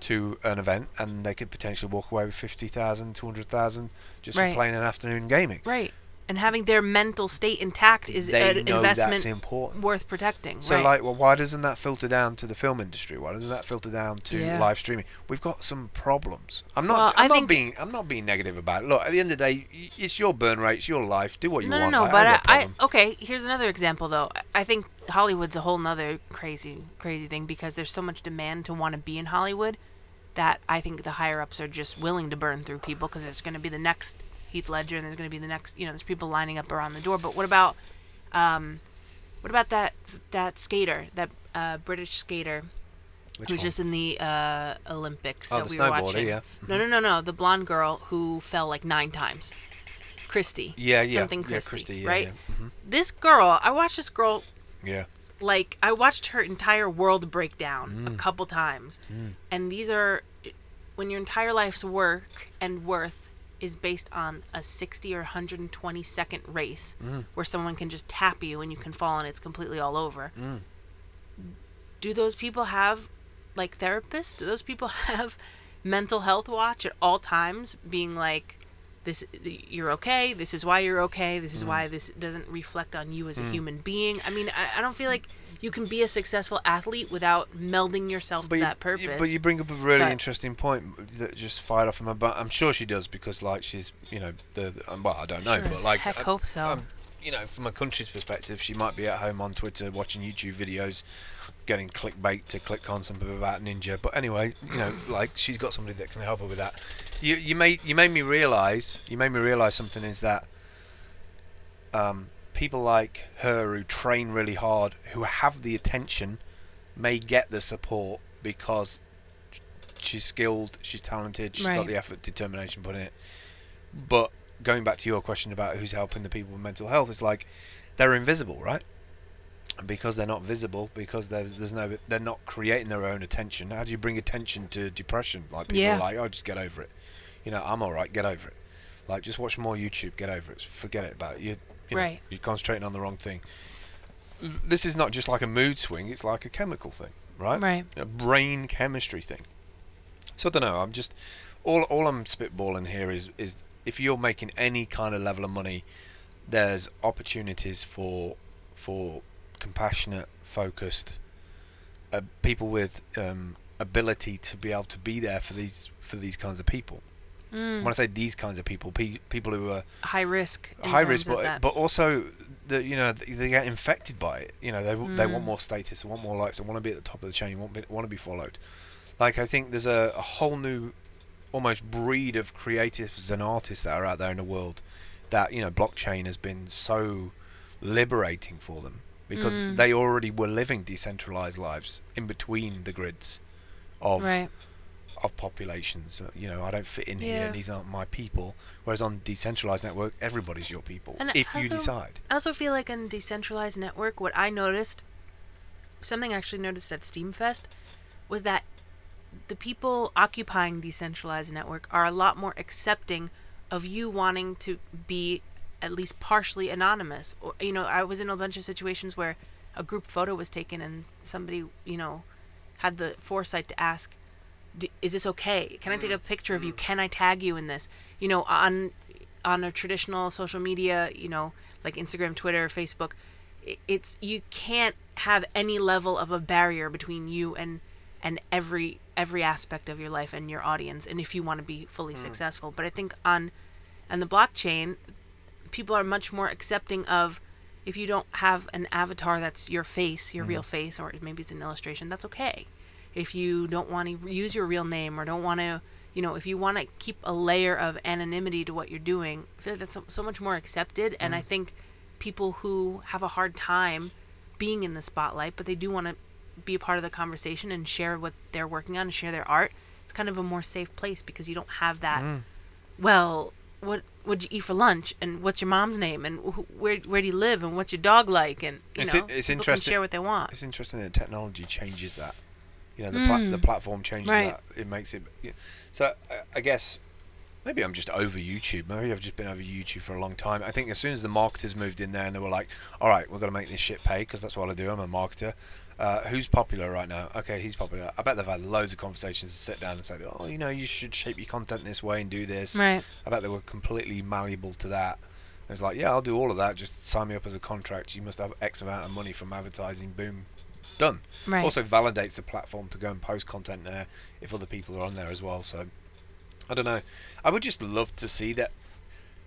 to an event, and they could potentially walk away with 50,000, 200,000 just Right. for playing an afternoon gaming. Right. And having their mental state intact is they an investment worth protecting. So, right. like, well, why doesn't that filter down to the film industry? Why doesn't that filter down to Yeah. live streaming? We've got some problems. I'm not. Well, I'm I not being. I'm not being negative about it. Look, at the end of the day, it's your burn rate. It's your life. Do what you no, want. no, no. I but I, I, okay. Here's another example, though. I- think Hollywood's a whole nother crazy, crazy thing because there's so much demand to want to be in Hollywood that I think the higher ups are just willing to burn through people because there's going to be the next Heath Ledger and there's going to be the next. You know, there's people lining up around the door. But what about, um, what about that that skater, that uh, British skater? Which who's one? just in the uh, Olympics Oh, that we were watching. yeah. No, no, no, no. The blonde girl who fell like nine times. Christie. Yeah, yeah, Something yeah, Christie, Christie, yeah, right? yeah, mhm. This girl, I watched this girl Yeah. like I watched her entire world break down Mm. a couple times. And these are when your entire life's work and worth is based on a 60 or 120 second race Mm. where someone can just tap you and you can fall and it's completely all over. Mm. Do those people have like therapists? Do those people have mental health watch at all times being like this you're okay. This is why you're okay. This is Mm. why this doesn't reflect on you as a human being. I mean, I, I don't feel like you can be a successful athlete without melding yourself to you- that you- purpose. But you bring up a really But- interesting point that just fired off from my But I'm sure she does because, like, she's you know the, the um, well, I don't know, Sure but like, heck uh, hope so. um, you know, from a country's perspective, she might be at home on Twitter watching YouTube videos, getting clickbait to click on something about Ninja. But anyway, you know, like she's got somebody that can help her with that. You you made you made me realise you made me realise something is that um, people like her who train really hard, who have the attention, may get the support because she's skilled, she's talented, she's got the effort, determination put in it. But going back to your question about who's helping the people with mental health, it's like they're invisible, right? Because they're not visible, because there's, there's no, they're not creating their own attention. How do you bring attention to depression? Like people Yeah. are like, oh, just get over it. You know, I'm all right. Get over it. Like just watch more YouTube. Get over it. Forget it about it. You, you know, Right. you're concentrating on the wrong thing. This is not just like a mood swing. It's like a chemical thing, right? Right. A brain chemistry thing. So I don't know. I'm just all all I'm spitballing here is is if you're making any kind of level of money, there's opportunities for for compassionate, focused uh, people with um, ability to be able to be there for these for these kinds of people. Mm. When I say these kinds of people, pe- people who are high risk. high risk, but but also the you know they get infected by it. You know they w they want Mm. more status, they want more likes, they want to be at the top of the chain, want be, want to be followed. Like I think there's a, a whole new almost breed of creatives and artists that are out there in the world that you know blockchain has been so liberating for them because Mm. they already were living decentralized lives in between the grids of right. Of populations. Uh, You know, I don't fit in here, and these aren't my people. Whereas on decentralized network, everybody's your people And if you decide. I also feel like in decentralized network, what I noticed, something I actually noticed at SteemFest, was that the people occupying decentralized network are a lot more accepting of you wanting to be at least partially anonymous. Or you know, I was in a bunch of situations where a group photo was taken and somebody you know had the foresight to ask, "Is this okay? Can I take a picture of you? Can I tag you in this?" You know, on on a traditional social media, you know, like Instagram, Twitter, Facebook, it's you can't have any level of a barrier between you and and every every aspect of your life and your audience and if you want to be fully hmm. successful. But I think on on the blockchain, people are much more accepting of if you don't have an avatar that's your face, your hmm. real face, or maybe it's an illustration, that's okay. If you don't want to use your real name or don't want to, you know, if you want to keep a layer of anonymity to what you're doing, I feel like that's so, so much more accepted. And I mm-hmm. think people who have a hard time being in the spotlight, but they do want to be a part of the conversation and share what they're working on and share their art, it's kind of a more safe place because you don't have that. Mm. Well, what would you eat for lunch? And what's your mom's name? And wh- where where do you live? And what's your dog like? And you It's know, it's people interesting- can share what they want. It's interesting that technology changes that. You know, the pla- the platform changes Mm. Right. that. It makes it. yeah. So I, I guess maybe I'm just over YouTube. Maybe I've just been over YouTube for a long time. I think as soon as the marketers moved in there and they were like, "All right, we're gonna make this shit pay," because that's what I do. I'm a marketer. Uh, who's popular right now? Okay, he's popular. I bet they've had loads of conversations to sit down and say, "Oh, you know, you should shape your content this way and do this." Right. I bet they were completely malleable to that. It was like, yeah, I'll do all of that. Just sign me up as a contract. You must have X amount of money from advertising. Boom, done. Right. Also validates the platform to go and post content there if other people are on there as well. So I don't know. I would just love to see that.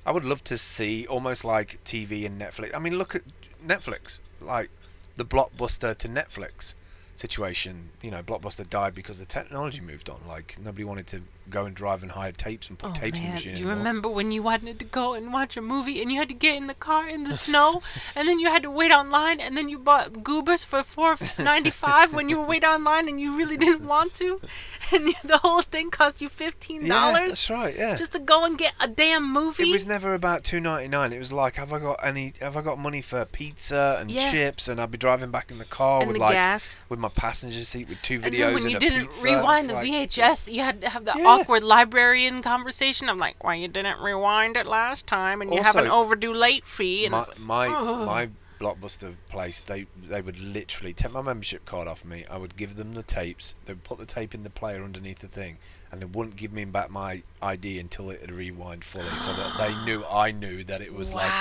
I would love to see almost like TV and Netflix. I mean, look at Netflix, like the blockbuster to Netflix situation. You know, blockbuster died because the technology moved on. Like nobody wanted to go and drive and hire tapes and put Oh tapes in the man, machine. do you anymore. remember when you wanted to go and watch a movie and you had to get in the car in the snow and then you had to wait online and then you bought goobers for four ninety five when you were wait online and you really didn't want to and the whole thing cost you fifteen dollars. Yeah, that's right. Yeah. just to go and get a damn movie. It was never about two ninety nine. It was like, have I got any? Have I got money for pizza and Yeah. chips? And I'd be driving back in the car and with the like gas. with my passenger seat with two videos And then when and you didn't pizza. rewind the like- VHS, you had to have the Yeah. Awkward librarian conversation. I'm like, why you didn't rewind it last time, and you have an Also, overdue late fee, and My it's like, my ugh. my blockbuster place, they they would literally take my membership card off me. I would give them the tapes. They would put the tape in the player underneath the thing, and they wouldn't give me back my ID until it had rewind fully, so that they knew I knew that it was like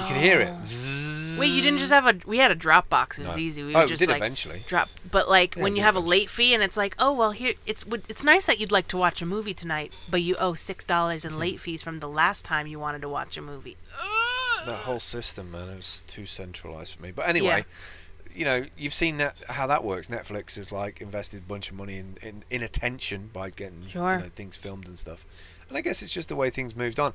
you could hear it. Wait, you didn't just have a? We had a Dropbox. It was No. easy. We Oh, we just did like eventually. drop. But like Yeah, when you have a late fee and it's like, oh well, here it's it's nice that you'd like to watch a movie tonight, but you owe six dollars Hmm. in late fees from the last time you wanted to watch a movie. That whole system, man, it was too centralized for me. But anyway, you know, you've seen that how that works. Netflix has like invested a bunch of money in in, in attention by getting Sure. you know, things filmed and stuff. And I guess it's just the way things moved on.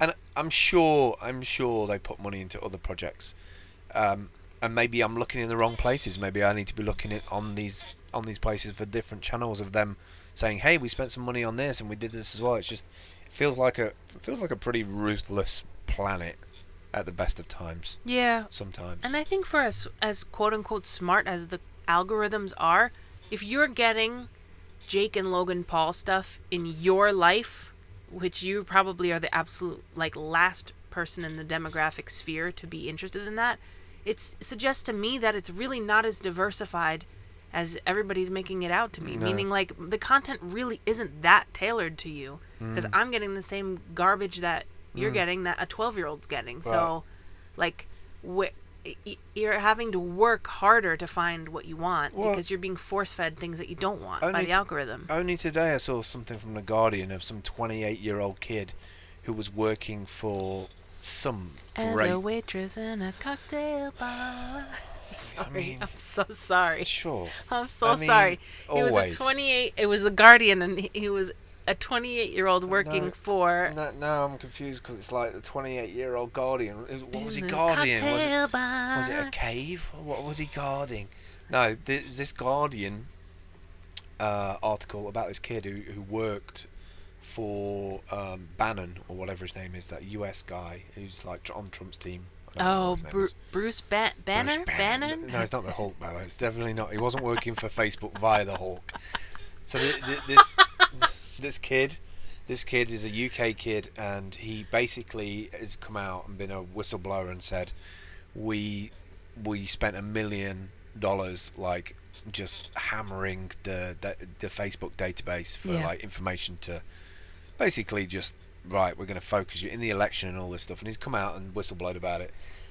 And I'm sure, I'm sure they put money into other projects. Um, and maybe I'm looking in the wrong places. Maybe I need to be looking at on these on these places for different channels of them saying, "Hey, we spent some money on this and we did this as well." It's just it feels like a it feels like a pretty ruthless planet at the best of times. Yeah, Sometimes. and I think for us, as quote unquote smart as the algorithms are, if you're getting Jake and Logan Paul stuff in your life, which you probably are the absolute like last person in the demographic sphere to be interested in that, it suggests to me that it's really not as diversified as everybody's making it out to be. No. Meaning like the content really isn't that tailored to you because Mm. I'm getting the same garbage that you're mm. getting that a 12 year old's getting. So like wh- y- you're having to work harder to find what you want Well- because you're being force fed things that you don't want by the th- algorithm. Only today I saw something from the Guardian of some 28 year old kid who was working for some As great. a waitress in a cocktail bar. Sorry, mean- I'm so sorry. Sure. I'm so I mean, sorry. He was a 28. It was the Guardian, and he was a 28 year old working No, for. No, now I'm confused because it's like the 28 year old Guardian. What was he in guarding? Was it, was it a cave? What was he guarding? No, there's this Guardian uh, article about this kid who, who worked for um, Bannon or whatever his name is, that US guy who's like on Trump's team. I don't know Oh, what his name Bru- Bruce ba- Banner? Bruce Bannon? No, it's not the Hulk, Banner. It's definitely not. He wasn't working for Facebook via the Hulk. So th- th- this this kid, this kid is a UK kid, and he basically has come out and been a whistleblower and said, we we spent a million dollars like just hammering the the, the Facebook database for Yeah. like information to basically just right we're going to focus you in the election and all this stuff and he's come out and whistleblowed about it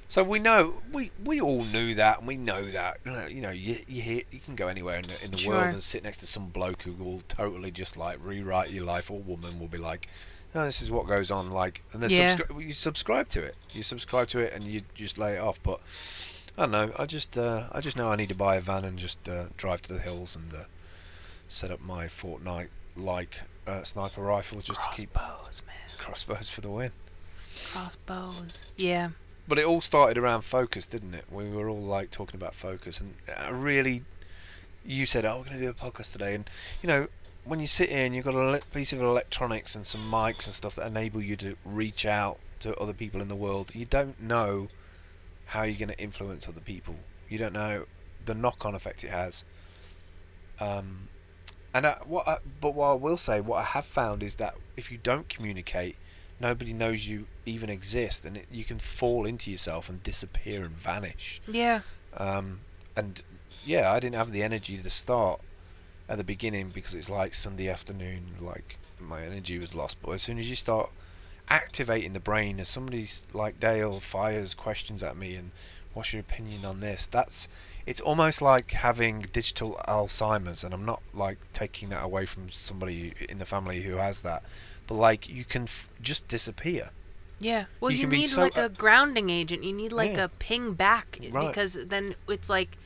so we know we we all knew that and we know that you know, you you, hear you can go anywhere in the, in the Sure. world and sit next to some bloke who will totally just like rewrite your life or woman will be like no this is what goes on like and then Yeah. subscri- you subscribe to it you subscribe to it and you just lay it off but I don't know I just uh, I just know I need to buy a van and just uh, drive to the hills and uh, set up my Fortnite like uh, sniper rifle just to keep Crossbows, man. crossbows for the win. Crossbows. Yeah. But it all started around focus, didn't it? We were all like talking about focus, and I really, you said, "Oh, we're going to do a podcast today," and you know, when you sit here and you've got a piece of electronics and some mics and stuff that enable you to reach out to other people in the world, you don't know how you're going to influence other people. You don't know the knock-on effect it has. Um, and I, what, I, but what I will say, what I have found is that if you don't communicate, nobody knows you even exist, and it, you can fall into yourself and disappear and vanish. Yeah. Um, and yeah, I didn't have the energy to start at the beginning because it's like Sunday afternoon, like my energy was lost. But as soon as you start activating the brain, as somebody's like Dale fires questions at me and what's your opinion on this, that's it's almost like having digital Alzheimer's, and I'm not like taking that away from somebody in the family who has that, but like you can f- just disappear. Yeah. Well, You you, need so- like a grounding agent. You need like Yeah. a ping back eh, Right. because then it's like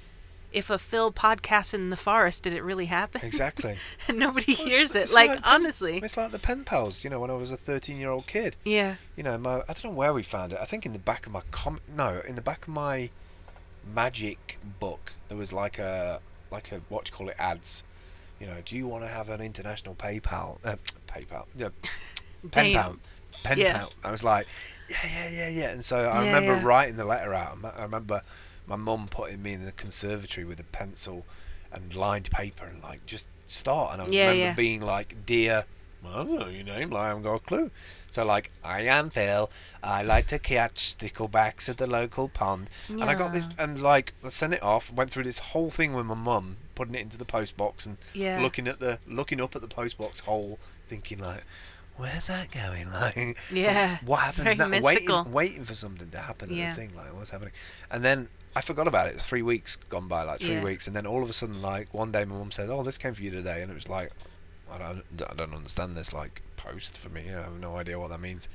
if a Phil podcast in the forest, did it really happen? Exactly. and nobody Well, hears it's- it. it's Like, like pen- honestly. It's like the pen pals, you know, when I was a 13 year old kid. Yeah. You know, my I don't know where we found it. I think in the back of my com no, in the back of my magic book there was like a like a what do you call it ads. You know, do you want to have an international PayPal? Uh, PayPal. Yeah, pen pal. Pen Yeah. pal. I was like, yeah, yeah, yeah, yeah. And so I Yeah, remember yeah. writing the letter out. I remember my mum putting me in the conservatory with a pencil and lined paper and like just start. And I remember being like, dear I don't know your name. Like, I haven't got a clue. So like, I am Phil. I like to catch sticklebacks at the local pond. And I got this, and like, I sent it off. Went through this whole thing with my mum, putting it into the post box and Yeah. looking at the, looking up at the post box hole, thinking like, where's that going? Like, Yeah, what happens now? mystical. Waiting, waiting for something to happen Yeah. the thing. Like, what's happening? And then I forgot about it. Three weeks gone by, like three Yeah. weeks, and then all of a sudden, like one day, my mum said, "Oh, this came for you today," and it was like, I don't, I don't understand this like post for me. I have no idea what that means.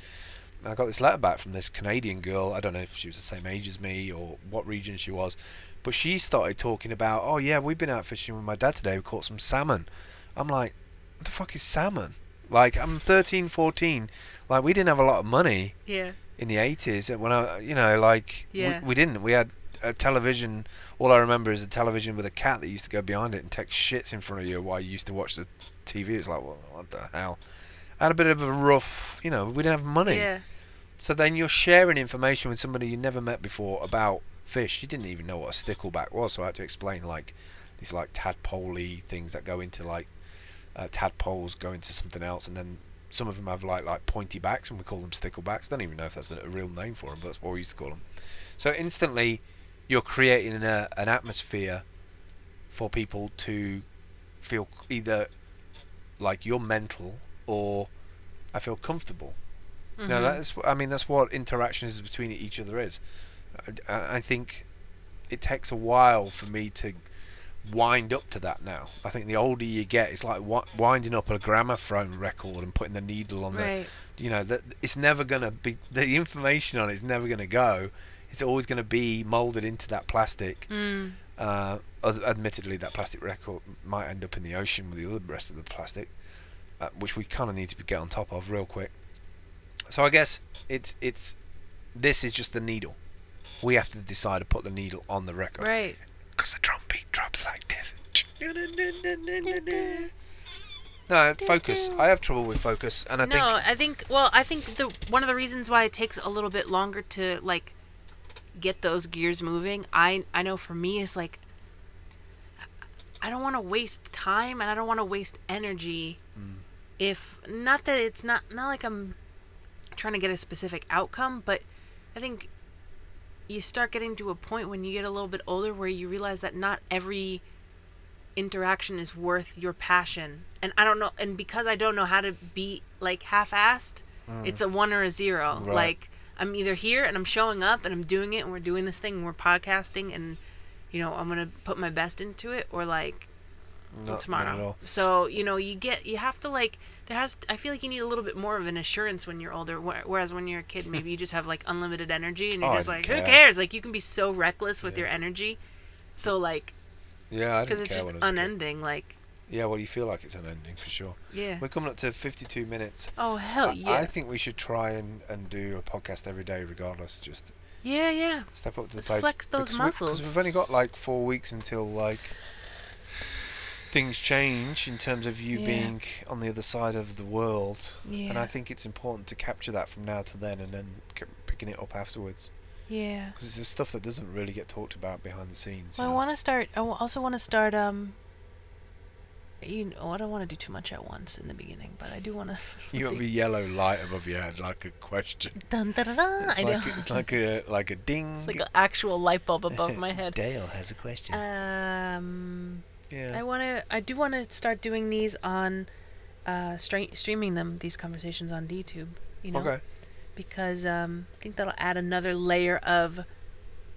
And I got this letter back from this Canadian girl. I don't know if she was the same age as me or what region she was, but she started talking about, "Oh yeah, we've been out fishing with my dad today. We caught some salmon." I'm like, "What the fuck is salmon?" Like I'm 13, 14. Like we didn't have a lot of money Yeah. in the 80s uh, when I you know like Yeah. we, we didn't we had a television all I remember is a television with a cat that used to go behind it and take shits in front of you while you used to watch the TV it's like well what the hell I had a bit of a rough you know we didn't have money Yeah. so then you're sharing information with somebody you never met before about fish She didn't even know what a stickleback was so I had to explain like these like tadpoley things that go into like uh, tadpoles go into something else and then some of them have like like pointy backs and we call them sticklebacks I don't even know if that's a a real name for them but that's what we used to call them so instantly you're creating a, an atmosphere for people to feel either like you're mental or I feel comfortable Mm-hmm. no, that's. I mean, that's what interactions between each other is. I, I think it takes a while for me to wind up to that now. I think the older you get, it's like winding up a gramophone record and putting the needle on Right. the. You know that it's never gonna be. The information on it's never gonna go. It's always gonna be molded into that plastic. Mm. Uh, admittedly, that plastic record might end up in the ocean with the other rest of the plastic, uh, which we kind of need to get on top of real quick. So I guess it's it's this is just the needle. We have to decide to put the needle on the record Right. because the drum beat drops like this. No, focus. I have trouble with focus, and I no, think I think. Well, I think the one of the reasons why it takes a little bit longer to like get those gears moving. I I know for me is like I don't want to waste time and I don't want to waste energy. Mm. If not that it's not not like I'm trying to get a specific outcome, but I think you start getting to a point when you get a little bit older where you realize that not every interaction is worth your passion. And I don't know and because I don't know how to be like half-assed, mm. it's a 1 or a 0. Right. Like I'm either here and I'm showing up and I'm doing it and we're doing this thing and we're podcasting and you know, I'm going to put my best into it or like not, not tomorrow. at all. So you know, you get you have to like there has. I feel like you need a little bit more of an assurance when you're older. Whereas when you're a kid, maybe you just have like unlimited energy and you're Oh, just like, care. who cares? Like you can be so reckless with Yeah. your energy. So like, Yeah, because it's care just when I was a kid. unending. Like, Yeah, well, you feel like it's unending for sure. yeah. We're coming up to 52 minutes. Oh hell I, yeah. I think we should try and, and do a podcast every day, regardless. Just yeah, yeah. step up to the Let's plate. flex those Because we- 'cause muscles. we've only got like four weeks until like things change in terms of you Yeah. being on the other side of the world. Yeah. And I think it's important to capture that from now to then, and then picking it up afterwards. Yeah. Because it's the stuff that doesn't really get talked about behind the scenes. Well, I want to start. I also want to start. Um. You know, I don't want to do too much at once in the beginning, but I do want to. You have the yellow light above your head, like a question. Dun, dun, dun, dun. It's I like, know. it's like a like a ding. It's like an actual light bulb above my head. Dale has a question. Um, yeah. I want to. I do want to start doing these on, uh, stra- streaming them these conversations on DTube. You know, Okay. because um, I think that'll add another layer of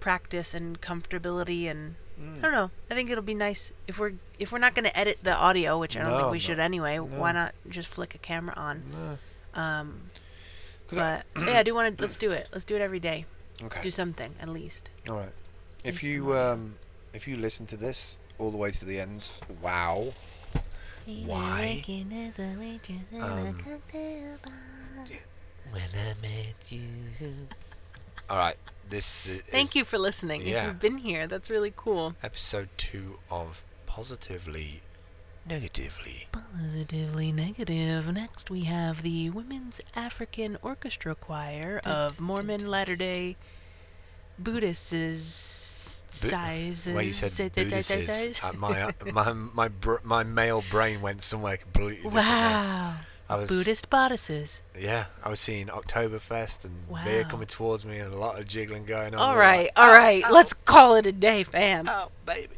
practice and comfortability and Mm. I don't know. I think it'll be nice if we're if we're not going to edit the audio, which I don't No, think we no. should anyway. Why not just flick a camera on? No. Um, I- but yeah, I do want to. Let's do it. Let's do it every day. Okay. Do something at least. All right. If Least you um, if you listen to this all the way to the end, wow. Why? Um, When I met you. All right. This i- Thank is you for listening. If yeah. you've been here, that's really cool. episode two of positively, negatively. Positively negative. Next, we have the Women's African Orchestra Choir of Mormon Latter Day Buddhists. Size. Well, you said Buddhists. Uh, my uh, my my br- my male brain went somewhere completely different. Wow. I was Buddhist bodices. yeah, I was seeing Oktoberfest and beer Wow. coming towards me and a lot of jiggling going on. All We were right, like, all "Ow, Let's call it a day, fam. ow, baby.